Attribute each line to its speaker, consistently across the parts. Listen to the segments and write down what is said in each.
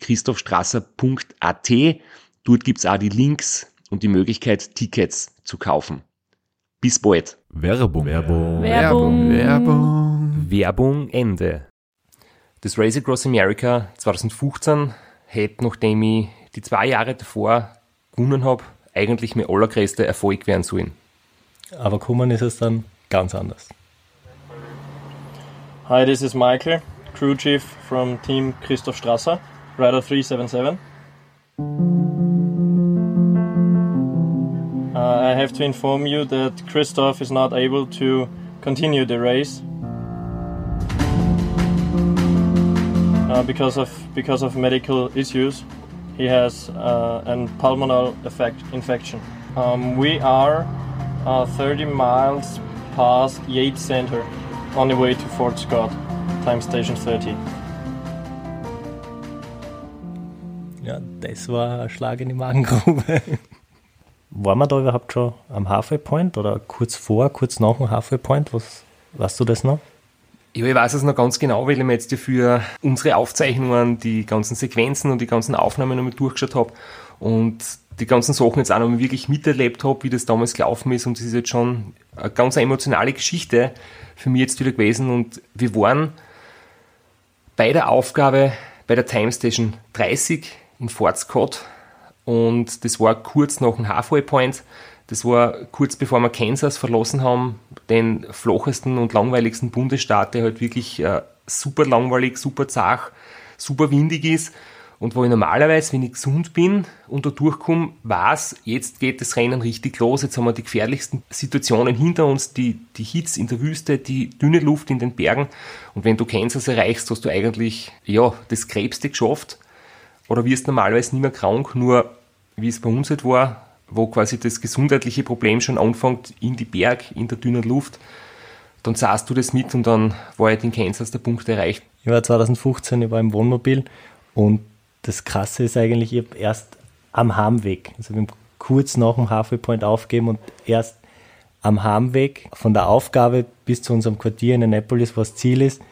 Speaker 1: www.christophstrasser.at. Dort gibt's auch die Links und die Möglichkeit, Tickets zu kaufen. Bis bald.
Speaker 2: Werbung. Werbung.
Speaker 3: Werbung.
Speaker 2: Werbung.
Speaker 1: Werbung Ende. Das Race Across America 2015 hätte, nachdem ich die zwei Jahre davor gewonnen habe, eigentlich mein allergrößter Erfolg werden sollen.
Speaker 4: Aber kommen ist es dann ganz anders.
Speaker 5: Hi, this is Michael, crew chief from Team Christoph Strasser, Rider 377. Uh, I have to inform you that Christoph is not able to continue the race uh, because of because of medical issues. He has uh, an pulmonary effect, infection. Um, we are uh, 30 miles past Yates Center on the way to Fort Scott, time station 30.
Speaker 4: Ja, das war ein Schlag in die Magengrube. Waren wir da überhaupt schon am Halfway Point oder kurz vor, kurz nach dem Halfway Point? Was, weißt du das noch?
Speaker 1: Ja, ich weiß es noch ganz genau, weil ich mir jetzt für unsere Aufzeichnungen die ganzen Sequenzen und die ganzen Aufnahmen nochmal durchgeschaut habe und die ganzen Sachen jetzt auch nochmal wirklich miterlebt habe, wie das damals gelaufen ist und das ist jetzt schon eine ganz emotionale Geschichte für mich jetzt wieder gewesen und wir waren bei der Aufgabe bei der Time Station 30 in Fort Scott und das war kurz nach dem Halfway Point. Das war kurz bevor wir Kansas verlassen haben, den flachesten und langweiligsten Bundesstaat, der halt wirklich äh, super langweilig, super zach, super windig ist. Und wo ich normalerweise, wenn ich gesund bin und da durchkomme, weiß, jetzt geht das Rennen richtig los, jetzt haben wir die gefährlichsten Situationen hinter uns, die, die Hits in der Wüste, die dünne Luft in den Bergen. Und wenn du Kansas erreichst, hast du eigentlich, ja, das Krebste geschafft oder wirst normalerweise nicht mehr krank, nur wie es bei uns halt war, wo quasi das gesundheitliche Problem schon anfängt in die Berg, in der dünnen Luft, dann sahst du das mit und dann war halt in Kansas der Punkt erreicht.
Speaker 4: Ich war 2015, ich war im Wohnmobil und das Krasse ist eigentlich, ich habe erst am Heimweg, also wir haben kurz nach dem Halfway Point aufgeben und erst am Heimweg von der Aufgabe bis zu unserem Quartier in Annapolis, was Ziel ist,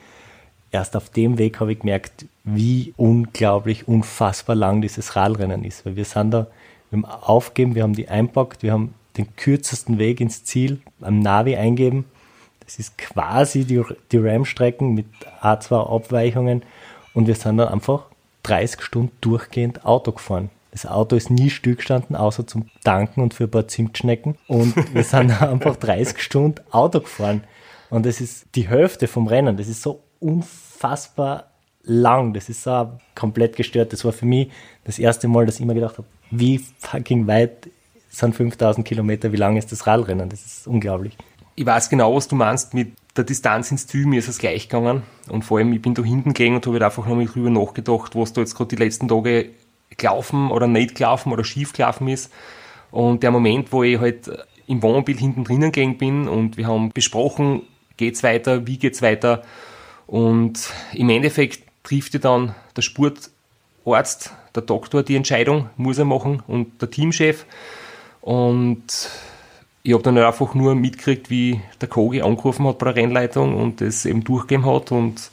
Speaker 4: erst auf dem Weg habe ich gemerkt, wie unglaublich, unfassbar lang dieses Radrennen ist. Weil wir sind da, wir haben aufgeben, wir haben die einpackt, wir haben den kürzesten Weg ins Ziel am Navi eingeben. Das ist quasi die, die RAM-Strecken mit A2 Abweichungen und wir sind dann einfach 30 Stunden durchgehend Auto gefahren. Das Auto ist nie stillgestanden, außer zum Tanken und für ein paar Zimtschnecken. Und wir sind einfach 30 Stunden Auto gefahren. Und das ist die Hälfte vom Rennen. Das ist so unfassbar lang. Das ist so komplett gestört. Das war für mich das erste Mal, dass ich mir gedacht habe, wie fucking weit sind 5000 Kilometer, wie lang ist das Radrennen? Das ist unglaublich.
Speaker 1: Ich weiß genau, was du meinst mit der Distanz ins Ziel. Mir ist es gleich gegangen. Und vor allem, ich bin da hinten gegangen und habe halt einfach nochmal drüber nachgedacht, was da jetzt gerade die letzten Tage gelaufen oder nicht gelaufen oder schief gelaufen ist. Und der Moment, wo ich halt im Wohnmobil hinten drinnen gegangen bin und wir haben besprochen, geht's weiter, wie geht's weiter. Und im Endeffekt trifft ja dann der Sportarzt, der Doktor die Entscheidung, muss er machen und der Teamchef. Und ich habe dann einfach nur mitgekriegt, wie der Kogi angerufen hat bei der Rennleitung und das eben durchgegeben hat. Und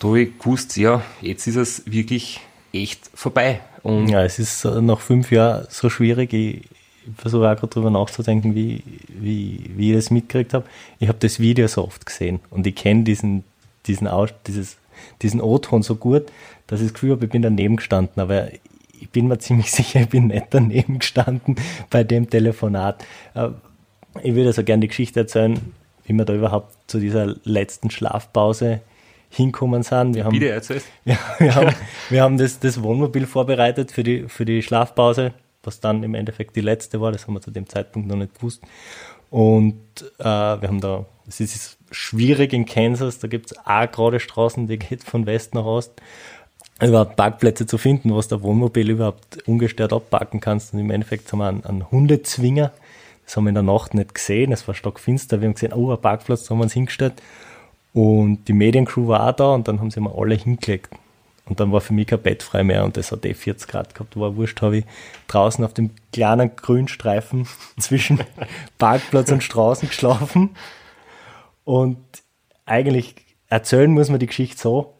Speaker 1: da habe ich gewusst, ja, jetzt ist es wirklich echt vorbei. Und
Speaker 4: Ja, es ist äh, nach fünf Jahren so schwierig. Ich versuche auch gerade drüber nachzudenken, wie, wie, wie ich das mitgekriegt habe. Ich habe das Video so oft gesehen und ich kenne diesen, diesen, Aus, dieses, diesen O-Ton so gut, dass ich das Gefühl habe, ich bin daneben gestanden. Aber ich bin mir ziemlich sicher, ich bin nicht daneben gestanden bei dem Telefonat. Äh, ich würde also gerne die Geschichte erzählen, wie wir da überhaupt zu dieser letzten Schlafpause hinkommen sind. Wir haben,
Speaker 1: Bitte erzählst.
Speaker 4: ja, wir haben, wir haben das, das Wohnmobil vorbereitet für die, für die Schlafpause, was dann im Endeffekt die letzte war. Das haben wir zu dem Zeitpunkt noch nicht gewusst. Und äh, wir haben da, es ist schwierig in Kansas, da gibt es auch gerade Straßen, die geht von West nach Ost überhaupt Parkplätze zu finden, was der Wohnmobil überhaupt ungestört abpacken kannst. Und im Endeffekt haben wir einen, einen Hundezwinger. Das haben wir in der Nacht nicht gesehen. Es war stockfinster. Wir haben gesehen, oh, ein Parkplatz, da haben wir uns hingestellt. Und die Mediencrew war auch da und dann haben sie mal alle hingelegt. Und dann war für mich kein Bett frei mehr und es hat eh 40 Grad gehabt. War wurscht, habe ich draußen auf dem kleinen Grünstreifen zwischen Parkplatz und Straßen geschlafen. Und eigentlich erzählen muss man die Geschichte so,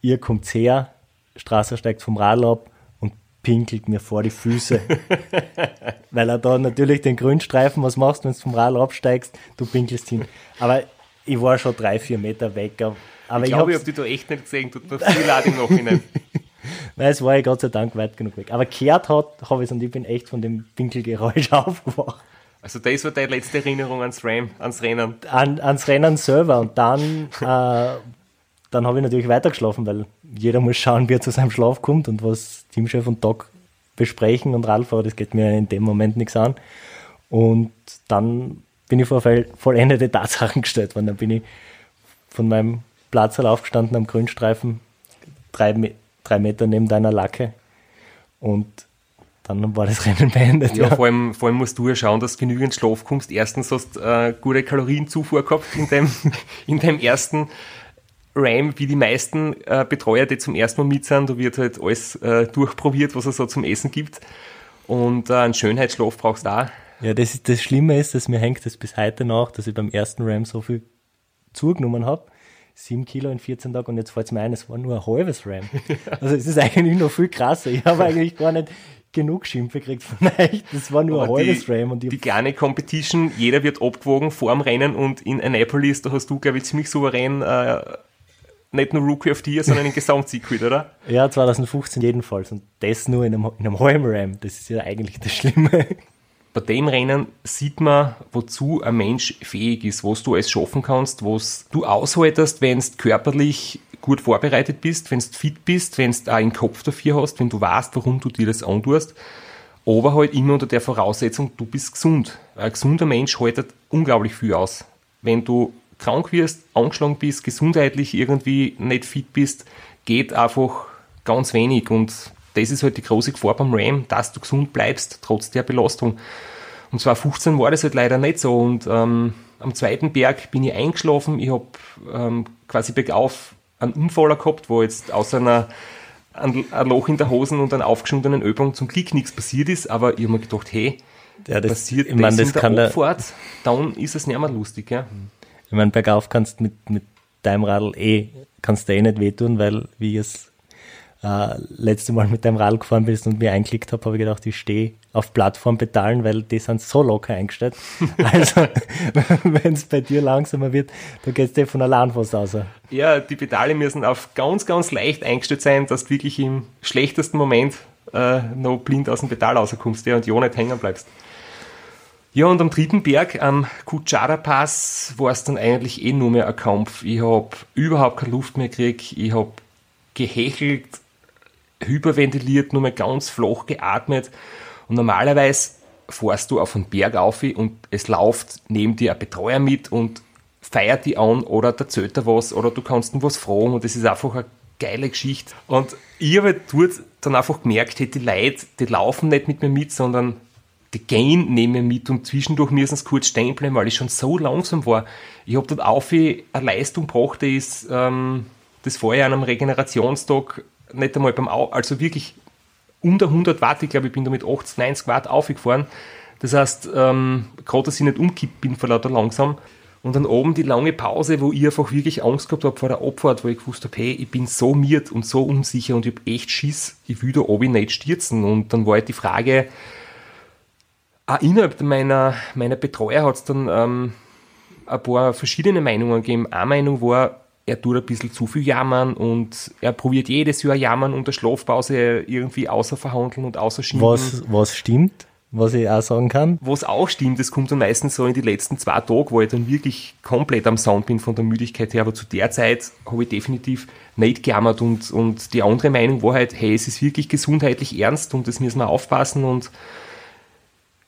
Speaker 4: ihr kommt her, Straße steigt vom Radl ab und pinkelt mir vor die Füße. Weil er da natürlich den Grünstreifen, was machst du, wenn du vom Radl absteigst, du pinkelst hin. Aber ich war schon drei, vier Meter weg. Aber
Speaker 1: ich glaube, ich habe die da echt nicht gesehen, tut mir viel leid im Nachhinein.
Speaker 4: Nein, es war ja Gott sei Dank weit genug weg. Aber kehrt hat, habe ich es und ich bin echt von dem Pinkelgeräusch aufgewacht.
Speaker 1: Also das war deine letzte Erinnerung ans Ram, ans Rennen.
Speaker 4: An, ans Rennen selber. Und dann äh, dann habe ich natürlich weitergeschlafen, weil jeder muss schauen, wie er zu seinem Schlaf kommt und was Teamchef und Doc besprechen und Radfahrer, das geht mir in dem Moment nichts an. Und dann bin ich vor vollendete Tatsachen gestellt worden. Dann bin ich von meinem Platz aufgestanden am Grünstreifen, drei, drei Meter neben deiner Lacke und dann war das Rennen beendet.
Speaker 1: Ja, ja, Vor, allem, vor allem musst du ja schauen, dass du genügend Schlaf kommst. Erstens hast du äh, gute Kalorienzufuhr gehabt in dem, in dem ersten RAM, wie die meisten äh, Betreuer, die zum ersten Mal mit sind, da wird halt alles äh, durchprobiert, was es so zum Essen gibt. Und äh, einen Schönheitsschlaf brauchst du auch.
Speaker 4: Ja, das, das Schlimme ist, dass mir hängt das bis heute nach, dass ich beim ersten RAM so viel zugenommen habe. Sieben Kilo in 14 Tagen und jetzt fällt es mir ein, es war nur ein halbes RAM. Also es ist eigentlich noch viel krasser. Ich habe eigentlich gar nicht genug Schimpfe gekriegt von euch. Das war nur Aber ein halbes
Speaker 1: die,
Speaker 4: RAM. Und
Speaker 1: die kleine Competition, jeder wird abgewogen vor dem Rennen und in Annapolis, da hast du, glaube ich, ziemlich souverän äh, nicht nur Rookie of the Year, sondern den Gesamtsieg oder?
Speaker 4: Ja, 2015 jedenfalls. Und das nur in einem, in einem halben Ram. Das ist ja eigentlich das Schlimme.
Speaker 1: Bei dem Rennen sieht man, wozu ein Mensch fähig ist, was du alles schaffen kannst, was du aushaltest, wenn du körperlich gut vorbereitet bist, wenn du fit bist, wenn du einen Kopf dafür hast, wenn du weißt, warum du dir das antust. Aber halt immer unter der Voraussetzung, du bist gesund. Ein gesunder Mensch haltet unglaublich viel aus. Wenn du krank wirst, angeschlagen bist, gesundheitlich irgendwie nicht fit bist, geht einfach ganz wenig. Und das ist halt die große Gefahr beim Ram, dass du gesund bleibst, trotz der Belastung. Und 2015 war das halt leider nicht so. Und ähm, am zweiten Berg bin ich eingeschlafen. Ich habe ähm, quasi bergauf einen Unfall gehabt, wo jetzt außer einer ein, ein Loch in der Hosen und einer aufgeschundenen Übung zum Glück nichts passiert ist. Aber ich habe mir gedacht, hey, ja, das, passiert
Speaker 4: ich mein, das, das
Speaker 1: in der Abfahrt, dann ist es nicht mehr lustig. Ja.
Speaker 4: Ich meine, bergauf kannst mit, mit deinem Radl eh, kannst du eh nicht wehtun, weil wie ich es äh, letzte Mal mit deinem Radl gefahren bist und mir einklickt habe, habe ich gedacht, ich stehe auf Plattformpedalen, weil die sind so locker eingestellt. Also, wenn es bei dir langsamer wird, dann geht es von allein was aus.
Speaker 1: Ja, die Pedale müssen auf ganz, ganz leicht eingestellt sein, dass du wirklich im schlechtesten Moment äh, noch blind aus dem Pedal rauskommst ja, und ja nicht hängen bleibst. Ja, und am dritten Berg, am Kutschara Pass, war es dann eigentlich eh nur mehr ein Kampf. Ich habe überhaupt keine Luft mehr gekriegt. Ich habe gehechelt, hyperventiliert, nur mehr ganz flach geatmet. Und normalerweise fährst du auf einen Berg auf und es läuft neben dir ein Betreuer mit und feiert die an oder erzählt dir was oder du kannst ihm was fragen und das ist einfach eine geile Geschichte. Und ich habe dort dann einfach gemerkt, die Leute, die laufen nicht mit mir mit, sondern die gehen neben mir mit und zwischendurch müssen sie kurz stehen bleiben, weil ich schon so langsam war. Ich habe dort auf eine Leistung gebracht, die ist ähm, das vorher an einem Regenerationstag nicht einmal beim, Au also wirklich unter 100 Watt, ich glaube, ich bin da mit 80, 90 Watt aufgefahren. Das heißt, ähm, gerade, dass ich nicht umkippt bin vor lauter langsam. Und dann oben die lange Pause, wo ich einfach wirklich Angst gehabt habe vor der Abfahrt, wo ich gewusst habe, hey, ich bin so miert und so unsicher und ich habe echt Schiss, ich will da oben nicht stürzen. Und dann war halt die Frage, auch innerhalb meiner, meiner Betreuer hat es dann ähm, ein paar verschiedene Meinungen gegeben. Eine Meinung war, er tut ein bisschen zu viel jammern und er probiert jedes Jahr jammern und der Schlafpause irgendwie außer verhandeln und außer schinden.
Speaker 4: Was, was stimmt, was ich auch sagen kann.
Speaker 1: Was auch stimmt, das kommt dann meistens so in die letzten zwei Tage, wo ich dann wirklich komplett am Sound bin von der Müdigkeit her, aber zu der Zeit habe ich definitiv nicht gejammert und, und die andere Meinung war halt, hey, es ist wirklich gesundheitlich ernst und das müssen wir aufpassen und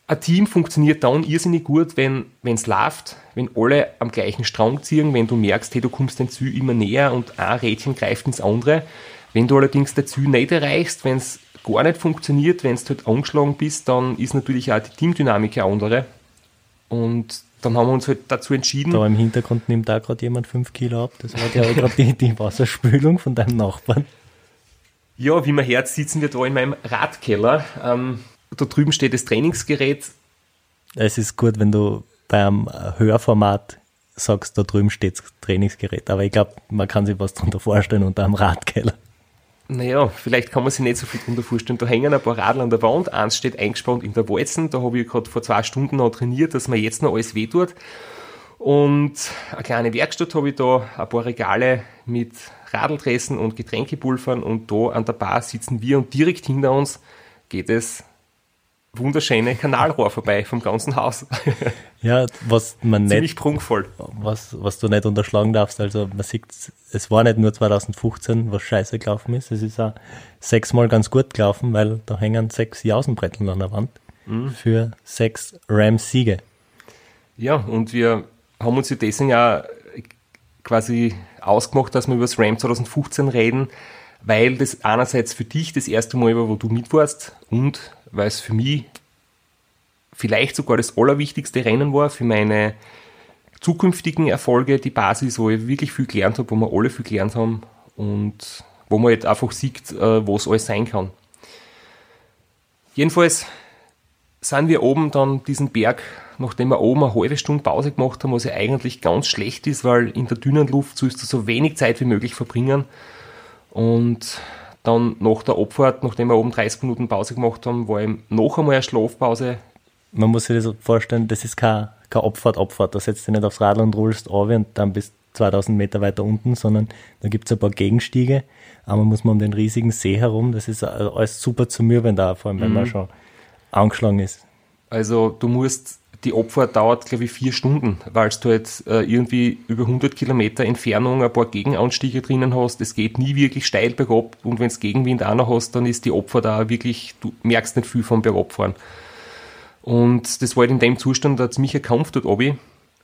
Speaker 1: ein Team funktioniert dann irrsinnig gut, wenn es läuft, wenn alle am gleichen Strang ziehen, wenn du merkst, hey, du kommst dein Ziel immer näher und ein Rädchen greift ins andere. Wenn du allerdings dein Ziel nicht erreichst, wenn es gar nicht funktioniert, wenn du halt angeschlagen bist, dann ist natürlich auch die Teamdynamik eine andere. Und dann haben wir uns halt dazu entschieden.
Speaker 4: Da im Hintergrund nimmt da gerade jemand 5 Kilo ab. Das war gerade die, die Wasserspülung von deinem Nachbarn.
Speaker 1: Ja, wie man hört, sitzen wir da in meinem Radkeller. Ähm, da drüben steht das Trainingsgerät.
Speaker 4: Es ist gut, wenn du beim Hörformat sagst, da drüben steht das Trainingsgerät. Aber ich glaube, man kann sich was darunter vorstellen unter einem Radkeller.
Speaker 1: Naja, vielleicht kann man sich nicht so viel darunter vorstellen. Da hängen ein paar Radl an der Wand. Eins steht eingespannt in der Walzen. Da habe ich gerade vor zwei Stunden noch trainiert, dass mir jetzt noch alles wehtut. Und eine kleine Werkstatt habe ich da, ein paar Regale mit Radldressen und Getränkepulvern und da an der Bar sitzen wir und direkt hinter uns geht es wunderschöne Kanalrohr vorbei vom ganzen Haus.
Speaker 4: Ja, was man nicht.
Speaker 1: Ziemlich prunkvoll.
Speaker 4: Was, was du nicht unterschlagen darfst, also man sieht, es war nicht nur 2015, was scheiße gelaufen ist, es ist auch sechsmal ganz gut gelaufen, weil da hängen sechs Jausenbretteln an der Wand mhm. für sechs Rams-Siege.
Speaker 1: Ja, und wir haben uns ja deswegen ja quasi ausgemacht, dass wir über das Ram 2015 reden, weil das einerseits für dich das erste Mal war, wo du mit warst und weil es für mich vielleicht sogar das allerwichtigste Rennen war für meine zukünftigen Erfolge, die Basis, wo ich wirklich viel gelernt habe, wo wir alle viel gelernt haben und wo man jetzt einfach sieht, äh, wo es alles sein kann. Jedenfalls sind wir oben dann diesen Berg, nachdem wir oben eine halbe Stunde Pause gemacht haben, was ja eigentlich ganz schlecht ist, weil in der dünnen Luft sollst du so wenig Zeit wie möglich verbringen. Und dann nach der Abfahrt, nachdem wir oben 30 Minuten Pause gemacht haben, war eben noch einmal eine Schlafpause.
Speaker 4: Man muss sich das vorstellen, das ist keine, keine Abfahrt, Abfahrt. Da setzt du nicht aufs Radl und rollst auf und dann bist 2000 Meter weiter unten, sondern da gibt es ein paar Gegenstiege. Einmal muss man um den riesigen See herum. Das ist alles super zu mürben da, vor allem wenn mhm. man schon angeschlagen ist.
Speaker 1: Also du musst die Abfahrt dauert, glaube ich, vier Stunden, weil du halt äh, irgendwie über 100 Kilometer Entfernung ein paar Gegenanstiege drinnen hast. Es geht nie wirklich steil bergab und wenn du Gegenwind auch noch hast, dann ist die Abfahrt da wirklich, du merkst nicht viel vom Bergabfahren. Und das war halt in dem Zustand, da hat es mich erkämpft dort obi.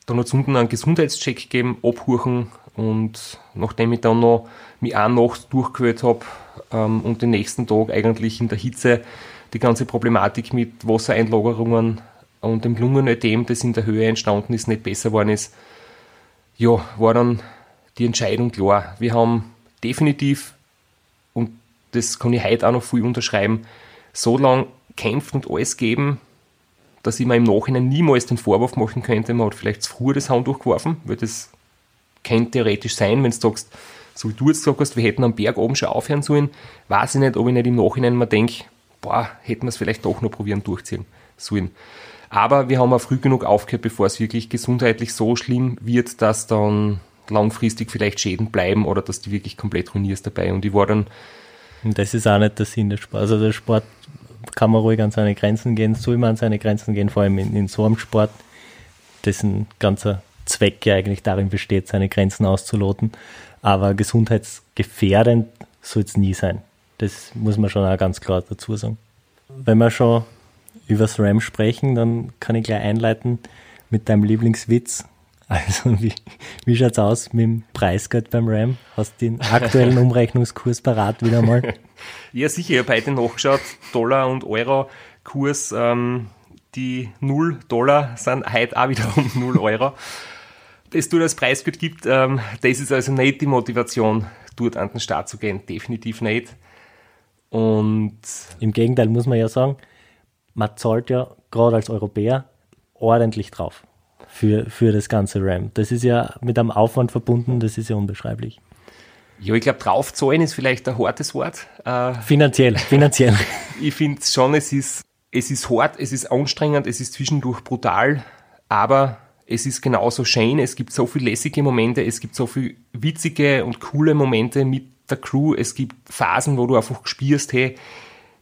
Speaker 1: Dann hat es unten einen Gesundheitscheck gegeben, abhuchen und nachdem ich dann noch mich auch Nacht durchgehört habe ähm, und den nächsten Tag eigentlich in der Hitze die ganze Problematik mit Wassereinlagerungen und dem Lungenödem, das in der Höhe entstanden ist, nicht besser geworden ist, ja, war dann die Entscheidung klar. Wir haben definitiv, und das kann ich heute auch noch viel unterschreiben, so lange kämpft und alles geben, dass ich mir im Nachhinein niemals den Vorwurf machen könnte, man hat vielleicht zu früh das Handtuch geworfen, weil das kann theoretisch sein, wenn du sagst, so wie du jetzt gesagt hast, wir hätten am Berg oben schon aufhören sollen, weiß ich nicht, ob ich nicht im Nachhinein mal denke, boah, hätten wir es vielleicht doch noch probieren durchziehen sollen. Aber wir haben auch früh genug aufgehört, bevor es wirklich gesundheitlich so schlimm wird, dass dann langfristig vielleicht Schäden bleiben oder dass du wirklich komplett ruinierst dabei. Und ich war dann.
Speaker 4: Das ist auch nicht der Sinn des Sports. Also der Sport kann man ruhig an seine Grenzen gehen, soll man an seine Grenzen gehen, vor allem in, in so einem Sport, dessen ganzer Zweck ja eigentlich darin besteht, seine Grenzen auszuloten. Aber gesundheitsgefährdend soll es nie sein. Das muss man schon auch ganz klar dazu sagen. Wenn man schon über das RAM sprechen, dann kann ich gleich einleiten mit deinem Lieblingswitz. Also, wie, wie es aus mit dem Preisgeld beim RAM? Hast du den aktuellen Umrechnungskurs parat wieder mal?
Speaker 1: ja, sicher, ich habe heute nachgeschaut. Dollar und Euro Kurs, ähm, die 0 Dollar sind heute auch wieder um 0 Euro. Das du das Preisgeld gibt, ähm, das ist also nicht die Motivation, dort an den Start zu gehen. Definitiv nicht. Und
Speaker 4: im Gegenteil muss man ja sagen, man zahlt ja gerade als Europäer ordentlich drauf für, für das ganze RAM. Das ist ja mit einem Aufwand verbunden, das ist ja unbeschreiblich.
Speaker 1: Ja, ich glaube, draufzahlen ist vielleicht ein hartes Wort.
Speaker 4: Äh, finanziell, finanziell.
Speaker 1: ich finde schon, es ist, es ist hart, es ist anstrengend, es ist zwischendurch brutal, aber es ist genauso schön, es gibt so viele lässige Momente, es gibt so viele witzige und coole Momente mit der Crew, es gibt Phasen, wo du einfach spürst, hey,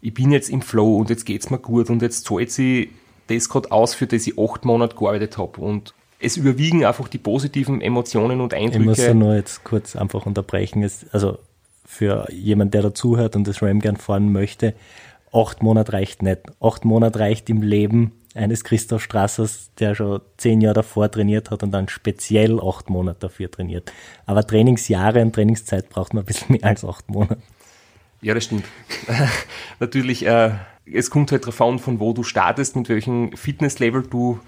Speaker 1: ich bin jetzt im Flow und jetzt geht's mir gut und jetzt zahlt sie das gerade aus, für das ich acht Monate gearbeitet habe. Und es überwiegen einfach die positiven Emotionen und Eindrücke.
Speaker 4: Ich muss ja nur jetzt kurz einfach unterbrechen. Es, also für jemand, der dazuhört und das Ram gern fahren möchte, acht Monate reicht nicht. Acht Monate reicht im Leben eines Christoph Strassers, der schon zehn Jahre davor trainiert hat und dann speziell acht Monate dafür trainiert. Aber Trainingsjahre und Trainingszeit braucht man ein bisschen mehr als acht Monate.
Speaker 1: Ja, das stimmt. Natürlich, äh, es kommt halt darauf an, von wo du startest, mit welchem Fitnesslevel du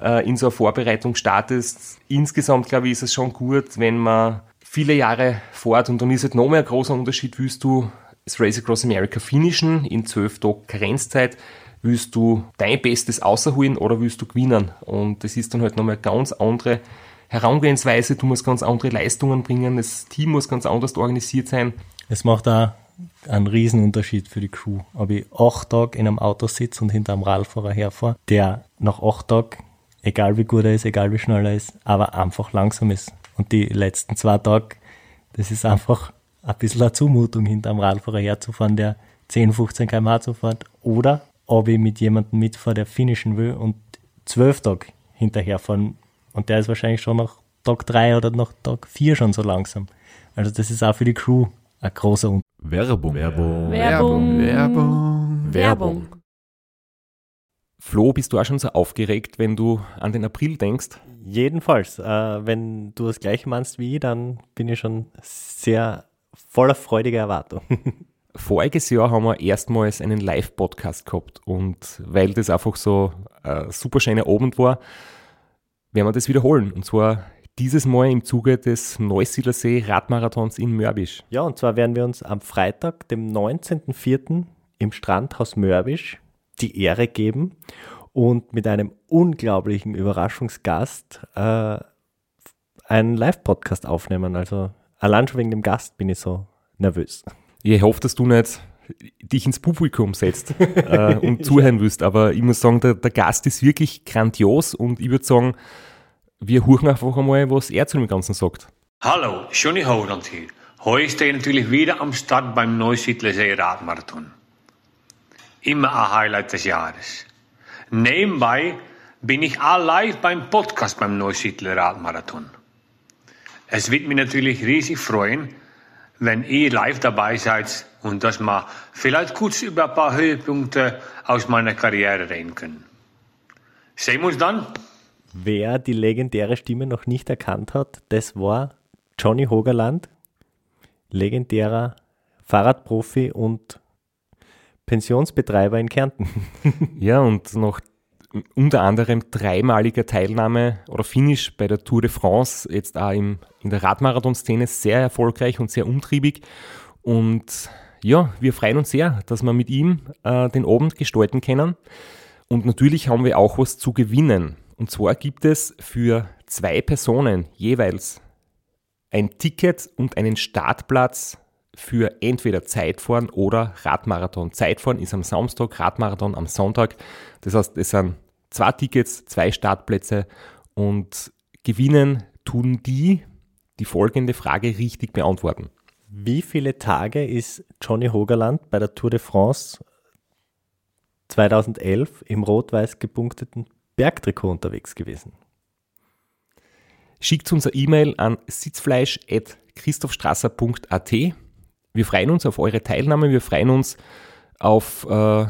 Speaker 1: äh, in so einer Vorbereitung startest. Insgesamt, glaube ich, ist es schon gut, wenn man viele Jahre fort und dann ist halt noch mehr ein großer Unterschied, willst du das Race Across America finishen in zwölf Tagen Karenzzeit, willst du dein Bestes außerholen oder willst du gewinnen? Und das ist dann halt nochmal ganz andere Herangehensweise, du musst ganz andere Leistungen bringen, das Team muss ganz anders organisiert sein.
Speaker 4: Es macht da einen Riesenunterschied für die Crew. Ob ich acht Tage in einem Auto sitze und hinter einem Radfahrer herfahre, der nach acht Tagen, egal wie gut er ist, egal wie schnell er ist, aber einfach langsam ist. Und die letzten zwei Tage, das ist einfach ein bisschen eine Zumutung, hinter einem Radfahrer herzufahren, der 10, 15 km/h zu fährt. Oder ob ich mit jemandem mitfahre, der finishen will und zwölf Tage hinterherfahren. Und der ist wahrscheinlich schon nach Tag drei oder nach Tag vier schon so langsam. Also das ist auch für die Crew ein großer Unterschied.
Speaker 2: Werbung. Werbung.
Speaker 3: Werbung.
Speaker 2: Werbung.
Speaker 3: Werbung.
Speaker 1: Flo, bist du auch schon so aufgeregt, wenn du an den April denkst?
Speaker 4: Jedenfalls, äh, wenn du das gleiche meinst wie ich, dann bin ich schon sehr voller freudiger Erwartung.
Speaker 1: Voriges Jahr haben wir erstmals einen Live-Podcast gehabt und weil das einfach so ein super schöner Abend war, werden wir das wiederholen. Und zwar dieses Mal im Zuge des Neusiedlersee Radmarathons in Mörbisch.
Speaker 4: Ja, und zwar werden wir uns am Freitag, dem 19.04. im Strandhaus Mörbisch die Ehre geben und mit einem unglaublichen Überraschungsgast äh, einen Live-Podcast aufnehmen. Also allein schon wegen dem Gast bin ich so nervös.
Speaker 1: Ich hoffe, dass du nicht dich ins Publikum setzt äh, und zuhören willst, aber ich muss sagen, der, der Gast ist wirklich grandios und ich würde sagen, wir hören einfach einmal, was er zu dem Ganzen sagt.
Speaker 6: Hallo, Johnny Holand hier. Heute stehe ich natürlich wieder am Start beim Neusiedlersee Radmarathon. Immer ein Highlight des Jahres. Nebenbei bin ich all live beim Podcast beim Neusiedler Radmarathon. Es wird mich natürlich riesig freuen, wenn ihr live dabei seid und dass wir vielleicht kurz über ein paar Höhepunkte aus meiner Karriere reden können. Sehen wir uns dann.
Speaker 4: Wer die legendäre Stimme noch nicht erkannt hat, das war Johnny Hogerland, legendärer Fahrradprofi und Pensionsbetreiber in Kärnten.
Speaker 1: Ja, und noch unter anderem dreimaliger Teilnahme oder Finish bei der Tour de France, jetzt auch im, in der Radmarathon-Szene sehr erfolgreich und sehr umtriebig. Und ja, wir freuen uns sehr, dass wir mit ihm äh, den Abend gestalten können. Und natürlich haben wir auch was zu gewinnen. Und zwar gibt es für zwei Personen jeweils ein Ticket und einen Startplatz für entweder Zeitfahren oder Radmarathon. Zeitfahren ist am Samstag, Radmarathon am Sonntag. Das heißt, es sind zwei Tickets, zwei Startplätze und gewinnen tun die, die folgende Frage richtig beantworten.
Speaker 4: Wie viele Tage ist Johnny Hogerland bei der Tour de France 2011 im rot-weiß gepunkteten Bergtrikot unterwegs gewesen?
Speaker 1: Schickt uns eine E-Mail an sitzfleisch.christophstrasser.at. Wir freuen uns auf eure Teilnahme, wir freuen uns auf äh,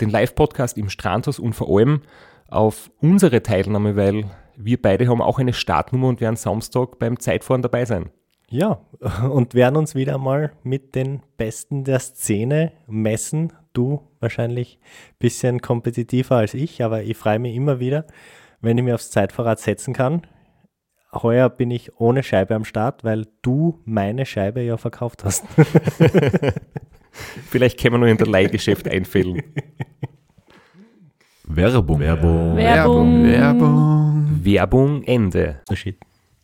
Speaker 1: den Live-Podcast im Strandhaus und vor allem auf unsere Teilnahme, weil wir beide haben auch eine Startnummer und werden Samstag beim Zeitfahren dabei sein.
Speaker 4: Ja, und werden uns wieder mal mit den Besten der Szene messen. Du wahrscheinlich ein bisschen kompetitiver als ich, aber ich freue mich immer wieder, wenn ich mir aufs Zeitfahrrad setzen kann. Heuer bin ich ohne Scheibe am Start, weil du meine Scheibe ja verkauft hast.
Speaker 1: Vielleicht können wir noch in der Leihgeschäft einfällen.
Speaker 2: Werbung. Werbung.
Speaker 3: Werbung.
Speaker 2: Werbung.
Speaker 1: Werbung Ende.
Speaker 4: Unterschied.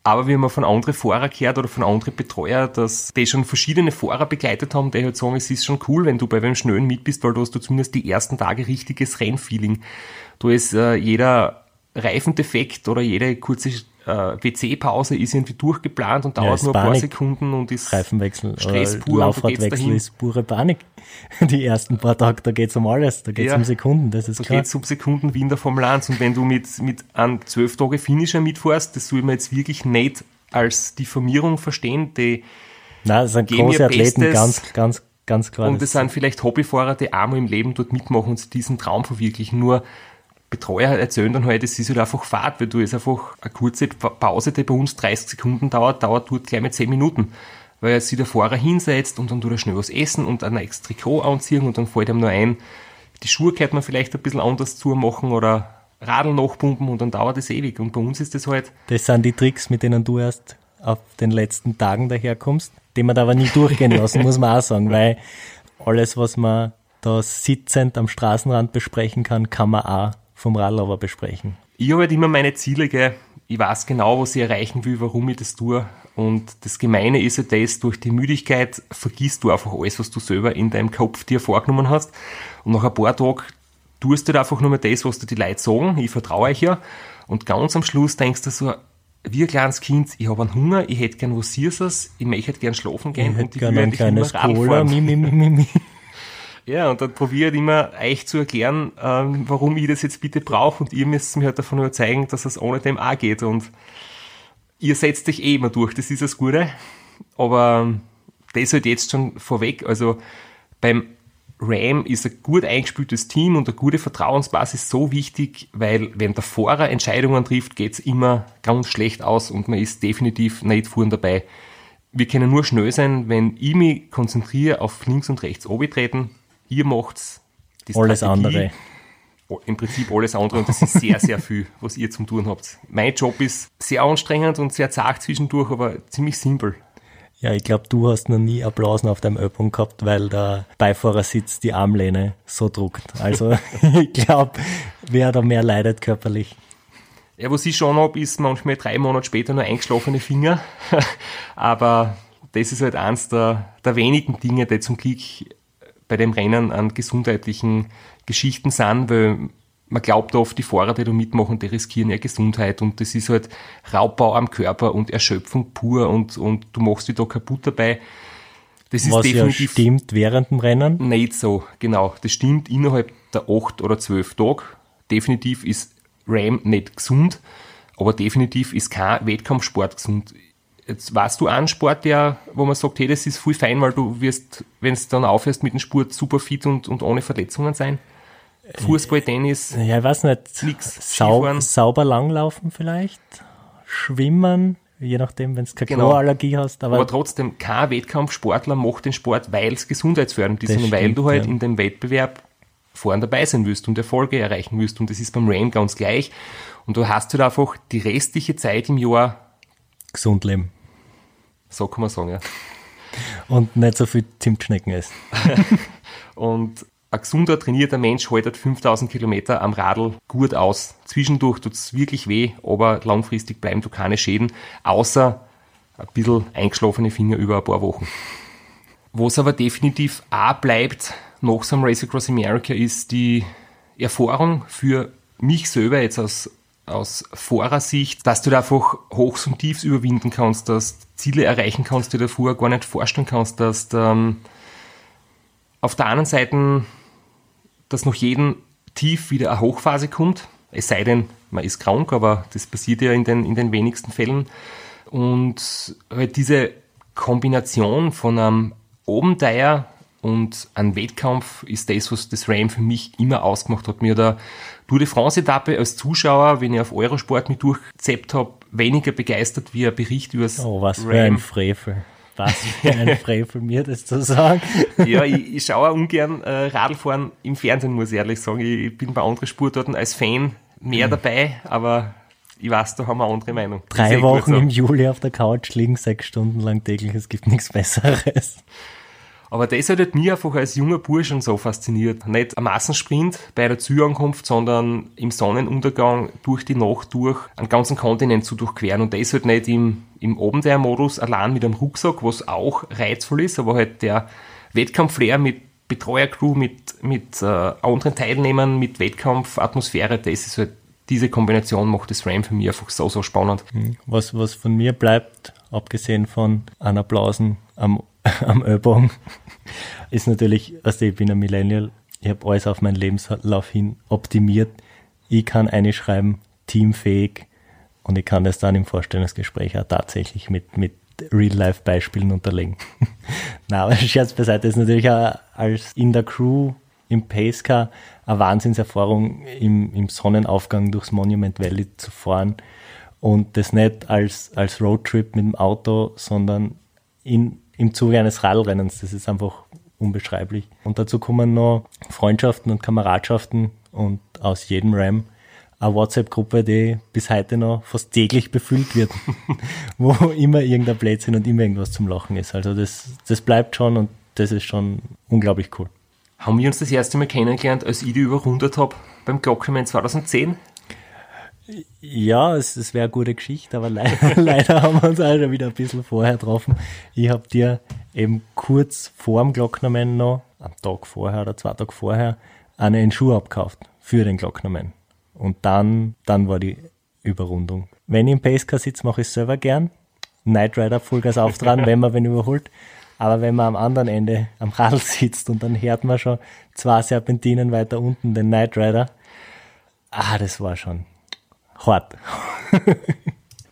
Speaker 1: Aber wir haben von anderen Fahrern gehört oder von anderen Betreuer, dass die schon verschiedene Fahrer begleitet haben, die halt sagen, es ist schon cool, wenn du bei einem Schnellen mit bist, weil du hast du zumindest die ersten Tage richtiges Rennfeeling. Da ist äh, jeder Reifendefekt oder jede kurze WC-Pause ist irgendwie durchgeplant und dauert
Speaker 4: ist
Speaker 1: nur ein paar
Speaker 4: Panik.
Speaker 1: Sekunden und ist
Speaker 4: Reifenwechsel
Speaker 1: Stress
Speaker 4: oder
Speaker 1: pur
Speaker 4: Laufradwechsel ist pure Panik. Die ersten paar Tage, da geht's um alles, da geht's
Speaker 1: Ja.
Speaker 4: um Sekunden, das ist
Speaker 1: Da
Speaker 4: klar.
Speaker 1: geht es um Sekunden wie in der Formel 1. Und wenn du mit, mit einem 12 Tage Finisher mitfährst, das soll man jetzt wirklich nicht als Diffamierung verstehen. Die,
Speaker 4: Nein, das sind große Athleten,
Speaker 1: Bestes.
Speaker 4: ganz, ganz, ganz klar.
Speaker 1: und das sind vielleicht Hobbyfahrer, die einmal im Leben dort mitmachen und diesen Traum verwirklichen. Nur Betreuer erzählen dann halt, es ist halt einfach Fahrt, weil du jetzt einfach eine kurze Pa- Pause, die bei uns 30 Sekunden dauert, dauert dort gleich mal 10 Minuten. Weil sich der Fahrer hinsetzt und dann tut er schnell was essen und ein neues Trikot anziehen und dann fällt ihm nur ein, die Schuhe könnte man vielleicht ein bisschen anders zumachen oder Radl nachpumpen und dann dauert es ewig. Und bei uns ist das halt,
Speaker 4: Das sind die Tricks, mit denen du erst auf den letzten Tagen daherkommst, die man da aber nie durchgehen lassen, muss man auch sagen, weil alles, was man da sitzend am Straßenrand besprechen kann, kann man auch vom Radlauber besprechen.
Speaker 1: ich habe halt immer meine Ziele, gell. ich weiß genau, was ich erreichen will, warum ich das tue. Und das Gemeine ist ja das, durch die Müdigkeit vergisst du einfach alles, was du selber in deinem Kopf dir vorgenommen hast. Und nach ein paar Tagen tust du halt einfach nur mehr das, was dir die Leute sagen. Ich vertraue euch ja. Und ganz am Schluss denkst du so, wie ein kleines Kind, ich habe einen Hunger, ich hätte gern was Süßes, ich möchte gern schlafen gehen
Speaker 4: Ich
Speaker 1: und ich will
Speaker 4: ein
Speaker 1: eigentlich immer
Speaker 4: kleines Cola, mi, mi, mi, mi.
Speaker 1: Ja, und dann probiert immer euch zu erklären, ähm, warum ich das jetzt bitte brauche und ihr müsst mir halt davon überzeugen, dass es ohne dem auch geht und ihr setzt euch eh immer durch, das ist das Gute, aber ähm, das halt jetzt schon vorweg, also beim RAM ist ein gut eingespieltes Team und eine gute Vertrauensbasis so wichtig, weil wenn der Fahrer Entscheidungen trifft, geht's immer ganz schlecht aus und man ist definitiv nicht vorn dabei. Wir können nur schnell sein, wenn ich mich konzentriere auf links und rechts treten. Ihr macht's
Speaker 4: Alles andere.
Speaker 1: Im Prinzip alles andere und das ist sehr, sehr viel, was ihr zum tun habt. Mein Job ist sehr anstrengend und sehr zart zwischendurch, aber ziemlich simpel.
Speaker 4: Ja, ich glaube, du hast noch nie Applausen auf deinem Ölpunkt gehabt, weil der Beifahrersitz die Armlehne so druckt. Also ich glaube, wer da mehr leidet körperlich.
Speaker 1: Ja, was ich schon habe, ist manchmal drei Monate später nur eingeschlafene Finger. Aber das ist halt eins der, der wenigen Dinge, die zum Glück bei dem Rennen an gesundheitlichen Geschichten sind, weil man glaubt oft, die Fahrer, die da mitmachen, die riskieren ihre Gesundheit und das ist halt Raubbau am Körper und Erschöpfung pur und, und du machst dich da kaputt dabei. Das ist
Speaker 4: Was ja
Speaker 1: definitiv
Speaker 4: stimmt während dem Rennen.
Speaker 1: nicht so, genau. Das stimmt innerhalb der acht oder zwölf Tage. Definitiv ist Ram nicht gesund, aber definitiv ist kein Wettkampfsport gesund. Jetzt weißt du einen Sport, der, wo man sagt, hey, das ist voll fein, weil du wirst, wenn es dann aufhörst mit dem Sport, super fit und, und ohne Verletzungen sein. Fußball, Tennis,
Speaker 4: Ja, ich weiß nicht.
Speaker 1: Nix.
Speaker 4: Sau
Speaker 1: Skifahren.
Speaker 4: sauber langlaufen vielleicht. Schwimmen, je nachdem, wenn du keine
Speaker 1: Genau.
Speaker 4: Chlorallergie hast. Aber,
Speaker 1: aber trotzdem, kein Wettkampfsportler macht den Sport, weil es gesundheitsfördernd ist, sondern weil
Speaker 4: stimmt,
Speaker 1: du halt
Speaker 4: ja.
Speaker 1: in dem Wettbewerb vorn dabei sein wirst und Erfolge erreichen wirst. Und das ist beim Ram ganz gleich. Und du hast halt einfach die restliche Zeit im Jahr,
Speaker 4: gesund leben.
Speaker 1: So kann man sagen, ja.
Speaker 4: Und nicht so viel Zimtschnecken essen.
Speaker 1: Und ein gesunder, trainierter Mensch haltet 5000 Kilometer am Radl gut aus. Zwischendurch tut's wirklich weh, aber langfristig bleiben du keine Schäden, außer ein bisschen eingeschlafene Finger über ein paar Wochen. Was aber definitiv auch bleibt nach so einem Race Across America ist die Erfahrung für mich selber jetzt aus, aus Fahrersicht, dass du da einfach Hochs und Tiefs überwinden kannst, dass du Ziele erreichen kannst, die du vorher gar nicht vorstellen kannst, dass du, ähm, auf der anderen Seite, dass nach jedem Tief wieder eine Hochphase kommt, es sei denn, man ist krank, aber das passiert ja in den, in den wenigsten Fällen. Und halt diese Kombination von einem Abenteuer und einem Wettkampf ist das, was das Ram für mich immer ausgemacht hat. Mir der Tour de France-Etappe als Zuschauer, wenn ich auf Eurosport mich durchgezeppt habe, weniger begeistert wie ein Bericht über das
Speaker 4: Oh, was für ein Frevel. Was für ein Frevel, mir das zu sagen.
Speaker 1: Ja, ich, ich schaue auch ungern äh, Radlfahren im Fernsehen, muss ich ehrlich sagen. Ich, ich bin bei anderen Sportarten als Fan mehr dabei, aber ich weiß, da haben wir eine andere Meinung.
Speaker 4: Drei Wochen
Speaker 1: so.
Speaker 4: im Juli auf der Couch liegen, sechs Stunden lang täglich, es gibt nichts Besseres.
Speaker 1: Aber das hat halt mich einfach als junger Burschen so fasziniert. Nicht ein Massensprint bei der Zielankunft, sondern im Sonnenuntergang durch die Nacht durch einen ganzen Kontinent zu durchqueren. Und das halt nicht im, im Abenteuermodus allein mit einem Rucksack, was auch reizvoll ist, aber halt der Wettkampfflair mit Betreuercrew, mit, mit äh, anderen Teilnehmern, mit Wettkampfatmosphäre, das ist halt diese Kombination macht das Ram für mich einfach so, so spannend.
Speaker 4: Was, was von mir bleibt, abgesehen von einer Applausen am, am Ellbogen, ist natürlich, also ich bin ein Millennial, ich habe alles auf meinen Lebenslauf hin optimiert. Ich kann eine schreiben, teamfähig und ich kann das dann im Vorstellungsgespräch auch tatsächlich mit, mit Real-Life-Beispielen unterlegen. Na, aber Scherz beiseite ist natürlich auch als in der Crew im Pacecar eine Wahnsinnserfahrung, im, im Sonnenaufgang durchs Monument Valley zu fahren und das nicht als, als Roadtrip mit dem Auto, sondern in, im Zuge eines Radlrennens. Das ist einfach unbeschreiblich. Und dazu kommen noch Freundschaften und Kameradschaften und aus jedem Ram eine WhatsApp-Gruppe, die bis heute noch fast täglich befüllt wird, wo immer irgendein Blödsinn und immer irgendwas zum Lachen ist. Also das, das bleibt schon und das ist schon unglaublich cool.
Speaker 1: Haben wir uns das erste Mal kennengelernt, als ich die überrundet habe beim Glockenmann 2010?
Speaker 4: Ja, es, es wäre eine gute Geschichte, aber leider, leider haben wir uns auch schon wieder ein bisschen vorher getroffen. Ich habe dir eben kurz vor dem Glocknermann noch, am Tag vorher oder zwei Tage vorher, einen Schuh abgekauft für den Glocknermann. Und dann, dann war die Überrundung. Wenn ich im Pacecar sitze, mache ich es selber gern. Knight Rider Vollgas auftragen, wenn man wen überholt. Aber wenn man am anderen Ende am Radl sitzt und dann hört man schon zwei Serpentinen weiter unten den Knight Rider, ah, das war schon hart.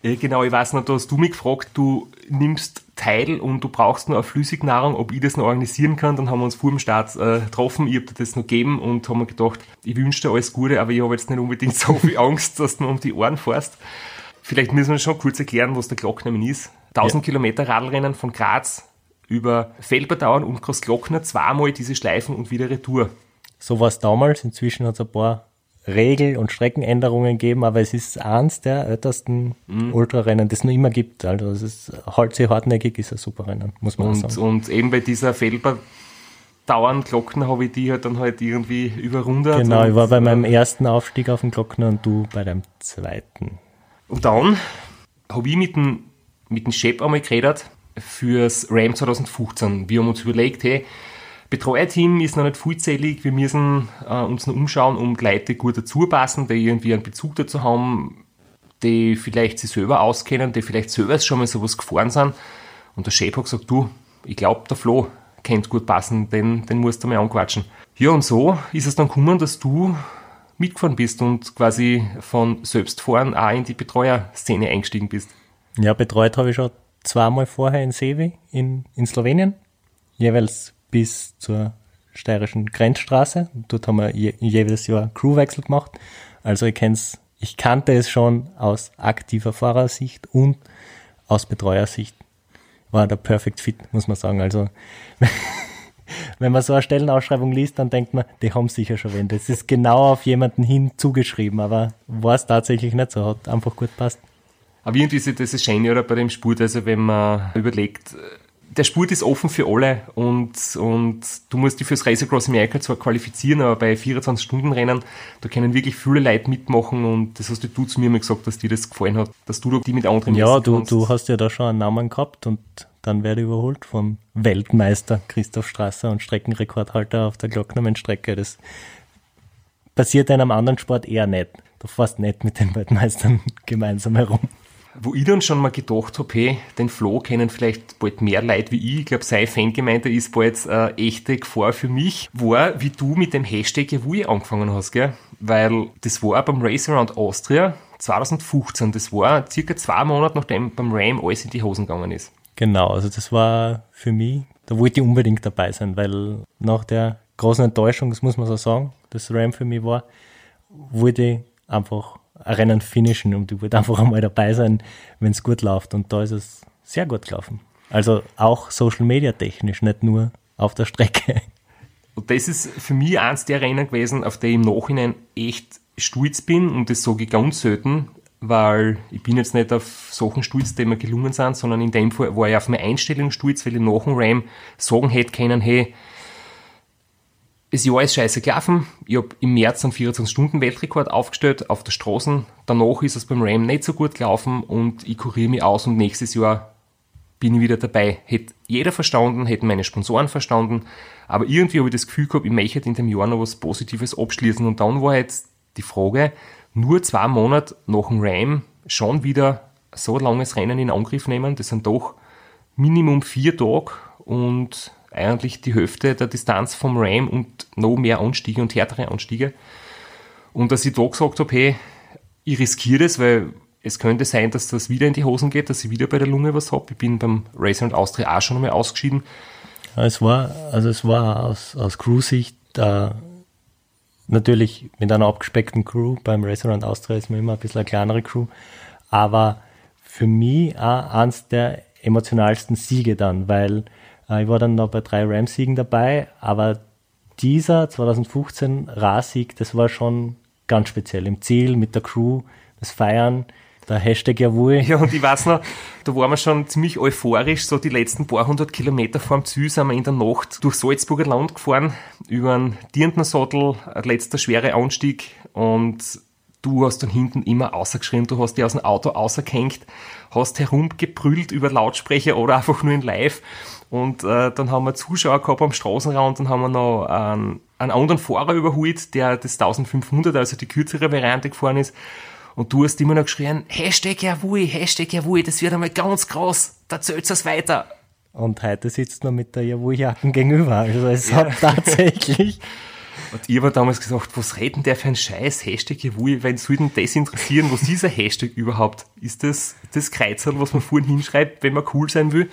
Speaker 1: Äh, Genau, ich weiß noch, da hast du mich gefragt, du nimmst teil und du brauchst nur eine Flüssignahrung, ob ich das noch organisieren kann. Dann haben wir uns vor dem Start äh, getroffen, ich habe dir das noch gegeben und haben mir gedacht, ich wünsche dir alles Gute, aber ich habe jetzt nicht unbedingt so viel Angst, dass du mir um die Ohren fährst. Vielleicht müssen wir schon kurz erklären, was der Glocknermann ist. 1000 Kilometer Radlrennen von Graz über Felberdauern und Großglockner, zweimal diese Schleifen und wieder Retour.
Speaker 4: So war es damals. Inzwischen hat es ein paar Regel- und Streckenänderungen gegeben, aber es ist eins der ältesten Ultrarennen, das es noch immer gibt. Also es ist halt sehr hartnäckig, ist ein super Rennen, muss man
Speaker 1: Und,
Speaker 4: sagen.
Speaker 1: und eben bei dieser Felberdauern Glockner habe ich die halt dann halt irgendwie überrundet.
Speaker 4: Genau, ich war bei
Speaker 1: äh,
Speaker 4: meinem ersten Aufstieg auf den Glockner und du bei deinem zweiten.
Speaker 1: Und dann habe ich mit dem, mit dem Chef einmal geredet fürs RAM 2015. Wir haben uns überlegt, hey, Betreuerteam ist noch nicht vollzählig, wir müssen äh, uns noch umschauen, um Leute gut dazu passen, die irgendwie einen Bezug dazu haben, die vielleicht sich selber auskennen, die vielleicht selber schon mal sowas gefahren sind. Und der Chef hat gesagt, du, ich glaube, der Flo kennt gut passen, den, den musst du mal anquatschen. Ja, und so ist es dann gekommen, dass du mitgefahren bist und quasi von Selbstfahren auch in die Betreuerszene eingestiegen bist.
Speaker 4: Ja, betreut habe ich schon zweimal vorher in Sevi in, in Slowenien, jeweils bis zur steirischen Grenzstraße. Dort haben wir je, jeweils Jahr Crewwechsel gemacht. Also ich ich kannte es schon aus aktiver Fahrersicht und aus Betreuersicht. War der Perfect Fit, muss man sagen. Also wenn man so eine Stellenausschreibung liest, dann denkt man, die haben sicher schon wen. Das ist genau auf jemanden hin zugeschrieben, aber war es tatsächlich nicht so, hat einfach gut passt.
Speaker 1: Aber irgendwie ist das ist schön oder bei dem Sport, also wenn man überlegt, der Sport ist offen für alle und, und du musst dich fürs Race Across America zwar qualifizieren, aber bei 24-Stunden-Rennen, da können wirklich viele Leute mitmachen und das hast du zu mir mal gesagt, dass dir das gefallen hat, dass du da die mit anderen
Speaker 4: Ja, du,
Speaker 1: kannst.
Speaker 4: du hast ja da schon einen Namen gehabt und dann werde ich überholt vom Weltmeister Christoph Strasser und Streckenrekordhalter auf der Glocknermann-Strecke. Das passiert in einem anderen Sport eher nicht. Du fährst nicht mit den Weltmeistern gemeinsam herum.
Speaker 1: Wo ich dann schon mal gedacht habe, hey, den Flo kennen vielleicht bald mehr Leute wie ich. Ich glaube, seine Fangemeinde ist bald äh, echte Gefahr für mich. War, wie du mit dem Hashtag Jawui angefangen hast, gell? Weil das war beim Race Around Austria 2015. Das war circa zwei Monate, nachdem beim Ram alles in die Hosen gegangen ist.
Speaker 4: Genau, also das war für mich, da wollte ich unbedingt dabei sein, weil nach der großen Enttäuschung, das muss man so sagen, das Ram für mich war, ich einfach ein Rennen finishen und ich wollte einfach einmal dabei sein, wenn es gut läuft. Und da ist es sehr gut gelaufen. Also auch Social Media technisch, nicht nur auf der Strecke.
Speaker 1: Und das ist für mich eins der Rennen gewesen, auf die ich im Nachhinein echt stolz bin. Und das sage ich ganz selten, weil ich bin jetzt nicht auf Sachen stolz, die mir gelungen sind, sondern in dem Fall war ich auf meine Einstellung stolz, weil ich nach dem Ram sagen hätte können, hey, das Jahr ist scheiße gelaufen. Ich habe im März einen 24-Stunden-Weltrekord aufgestellt auf der Straße. Danach ist es beim Ram nicht so gut gelaufen und ich kuriere mich aus und nächstes Jahr bin ich wieder dabei. Hätte jeder verstanden, hätten meine Sponsoren verstanden, aber irgendwie habe ich das Gefühl gehabt, ich möchte in dem Jahr noch was Positives abschließen und dann war jetzt die Frage, nur zwei Monate nach dem Ram schon wieder so langes Rennen in Angriff nehmen. Das sind doch Minimum vier Tage und eigentlich die Hälfte der Distanz vom Ram und noch mehr Anstiege und härtere Anstiege. Und dass ich da gesagt habe, hey, ich riskiere das, weil es könnte sein, dass das wieder in die Hosen geht, dass ich wieder bei der Lunge was habe. Ich bin beim Racer und Austria auch schon einmal ausgeschieden.
Speaker 4: Es war, also es war aus, aus Crew-Sicht äh, natürlich mit einer abgespeckten Crew. Beim Racer und Austria ist man immer ein bisschen eine kleinere Crew. Aber für mich auch eins der emotionalsten Siege dann, weil ich war dann noch bei drei Ram-Siegen dabei, aber dieser 2015 Ra-Sieg, das war schon ganz speziell. Im Ziel mit der Crew, das Feiern, der Hashtag Jawohl.
Speaker 1: Ja, und ich weiß noch, da waren wir schon ziemlich euphorisch, so die letzten paar hundert Kilometer vorm Ziel sind wir in der Nacht durch Salzburger Land gefahren, über einen Dirndnersattel, ein letzter schwere Anstieg und du hast dann hinten immer ausgeschrien, du hast dich aus dem Auto ausgehängt, hast herumgebrüllt über Lautsprecher oder einfach nur in Live und äh, dann haben wir Zuschauer gehabt am Straßenrand, dann haben wir noch einen, einen anderen Fahrer überholt, der das 1500, also die kürzere Variante gefahren ist und du hast immer noch geschrien, Hashtag Jawohl, Hashtag Jawohl, das wird einmal ganz groß, da zählt es weiter.
Speaker 4: Und heute sitzt man mit der Jawohl-Jacken gegenüber. Also es hat tatsächlich.
Speaker 1: Und ich habe damals gesagt, was reden der für ein Scheiß, Hashtag Jawohl, wenn soll denn das interessieren, was ist dieser Hashtag überhaupt? Ist das das Kreuzerl, was man vorhin hinschreibt, wenn man cool sein will?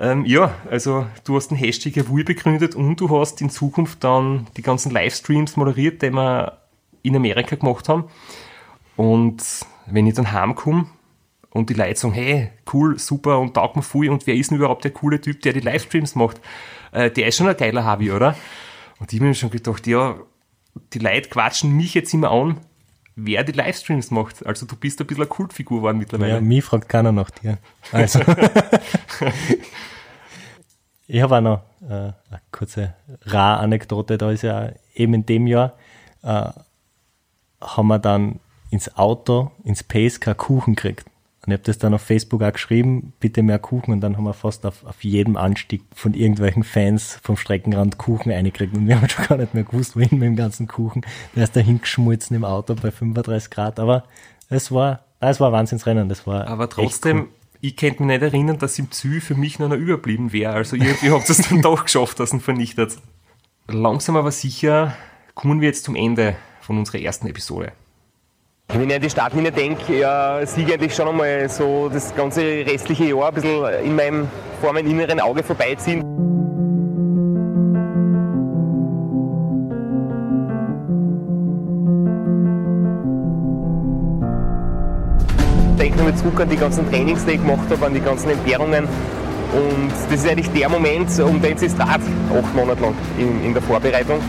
Speaker 1: Ähm, ja, also du hast den Hashtag Jawohl begründet und du hast in Zukunft dann die ganzen Livestreams moderiert, die wir in Amerika gemacht haben. Und wenn ich dann heimkomme und die Leute sagen, hey, cool, super und taugt mir viel und wer ist denn überhaupt der coole Typ, der die Livestreams macht? Äh, der ist schon ein geiler Hobby, oder? Und ich habe mir schon gedacht, ja, die Leute quatschen mich jetzt immer an, wer die Livestreams macht. Also du bist ein bisschen eine Kultfigur geworden mittlerweile.
Speaker 4: Ja, mich fragt keiner nach dir. Also. ich habe auch noch äh, eine kurze Ra-Anekdote. Da ist ja eben in dem Jahr, äh, haben wir dann ins Auto, ins Pace kein Kuchen kriegt. Und ich habe das dann auf Facebook auch geschrieben, bitte mehr Kuchen. Und dann haben wir fast auf, auf jedem Anstieg von irgendwelchen Fans vom Streckenrand Kuchen eingekriegt. Und wir haben schon gar nicht mehr gewusst, wohin mit dem ganzen Kuchen. Der ist da hingeschmolzen im Auto bei 35 Grad. Aber es war, es war ein Wahnsinnsrennen. Das war
Speaker 1: Aber trotzdem, cool. ich könnte mich nicht erinnern, dass im Zü für mich noch einer überblieben wäre. Also irgendwie habt ihr es dann doch geschafft, dass ihn vernichtet. Langsam aber sicher kommen wir jetzt zum Ende von unserer ersten Episode.
Speaker 3: Wenn ich an die Startlinie denke, ja, siege eigentlich schon einmal so das ganze restliche Jahr ein bisschen in meinem, vor meinem inneren Auge vorbeiziehen. Ich denke nochmal zurück an die ganzen Trainings, die ich gemacht habe, an die ganzen Entbehrungen. Und das ist eigentlich der Moment, um den es dreht, acht Monate lang in, in der Vorbereitung.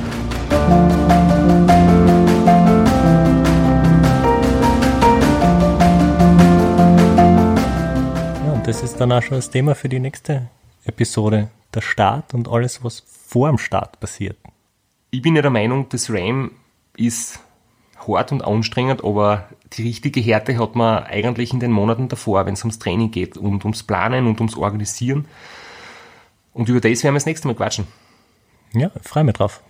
Speaker 4: Das ist dann auch schon das Thema für die nächste Episode. Der Start und alles, was vor dem Start passiert.
Speaker 1: Ich bin ja der Meinung, das RAM ist hart und anstrengend, aber die richtige Härte hat man eigentlich in den Monaten davor, wenn es ums Training geht und ums Planen und ums Organisieren. Und über das werden wir das nächste Mal quatschen.
Speaker 4: Ja, freue mich drauf.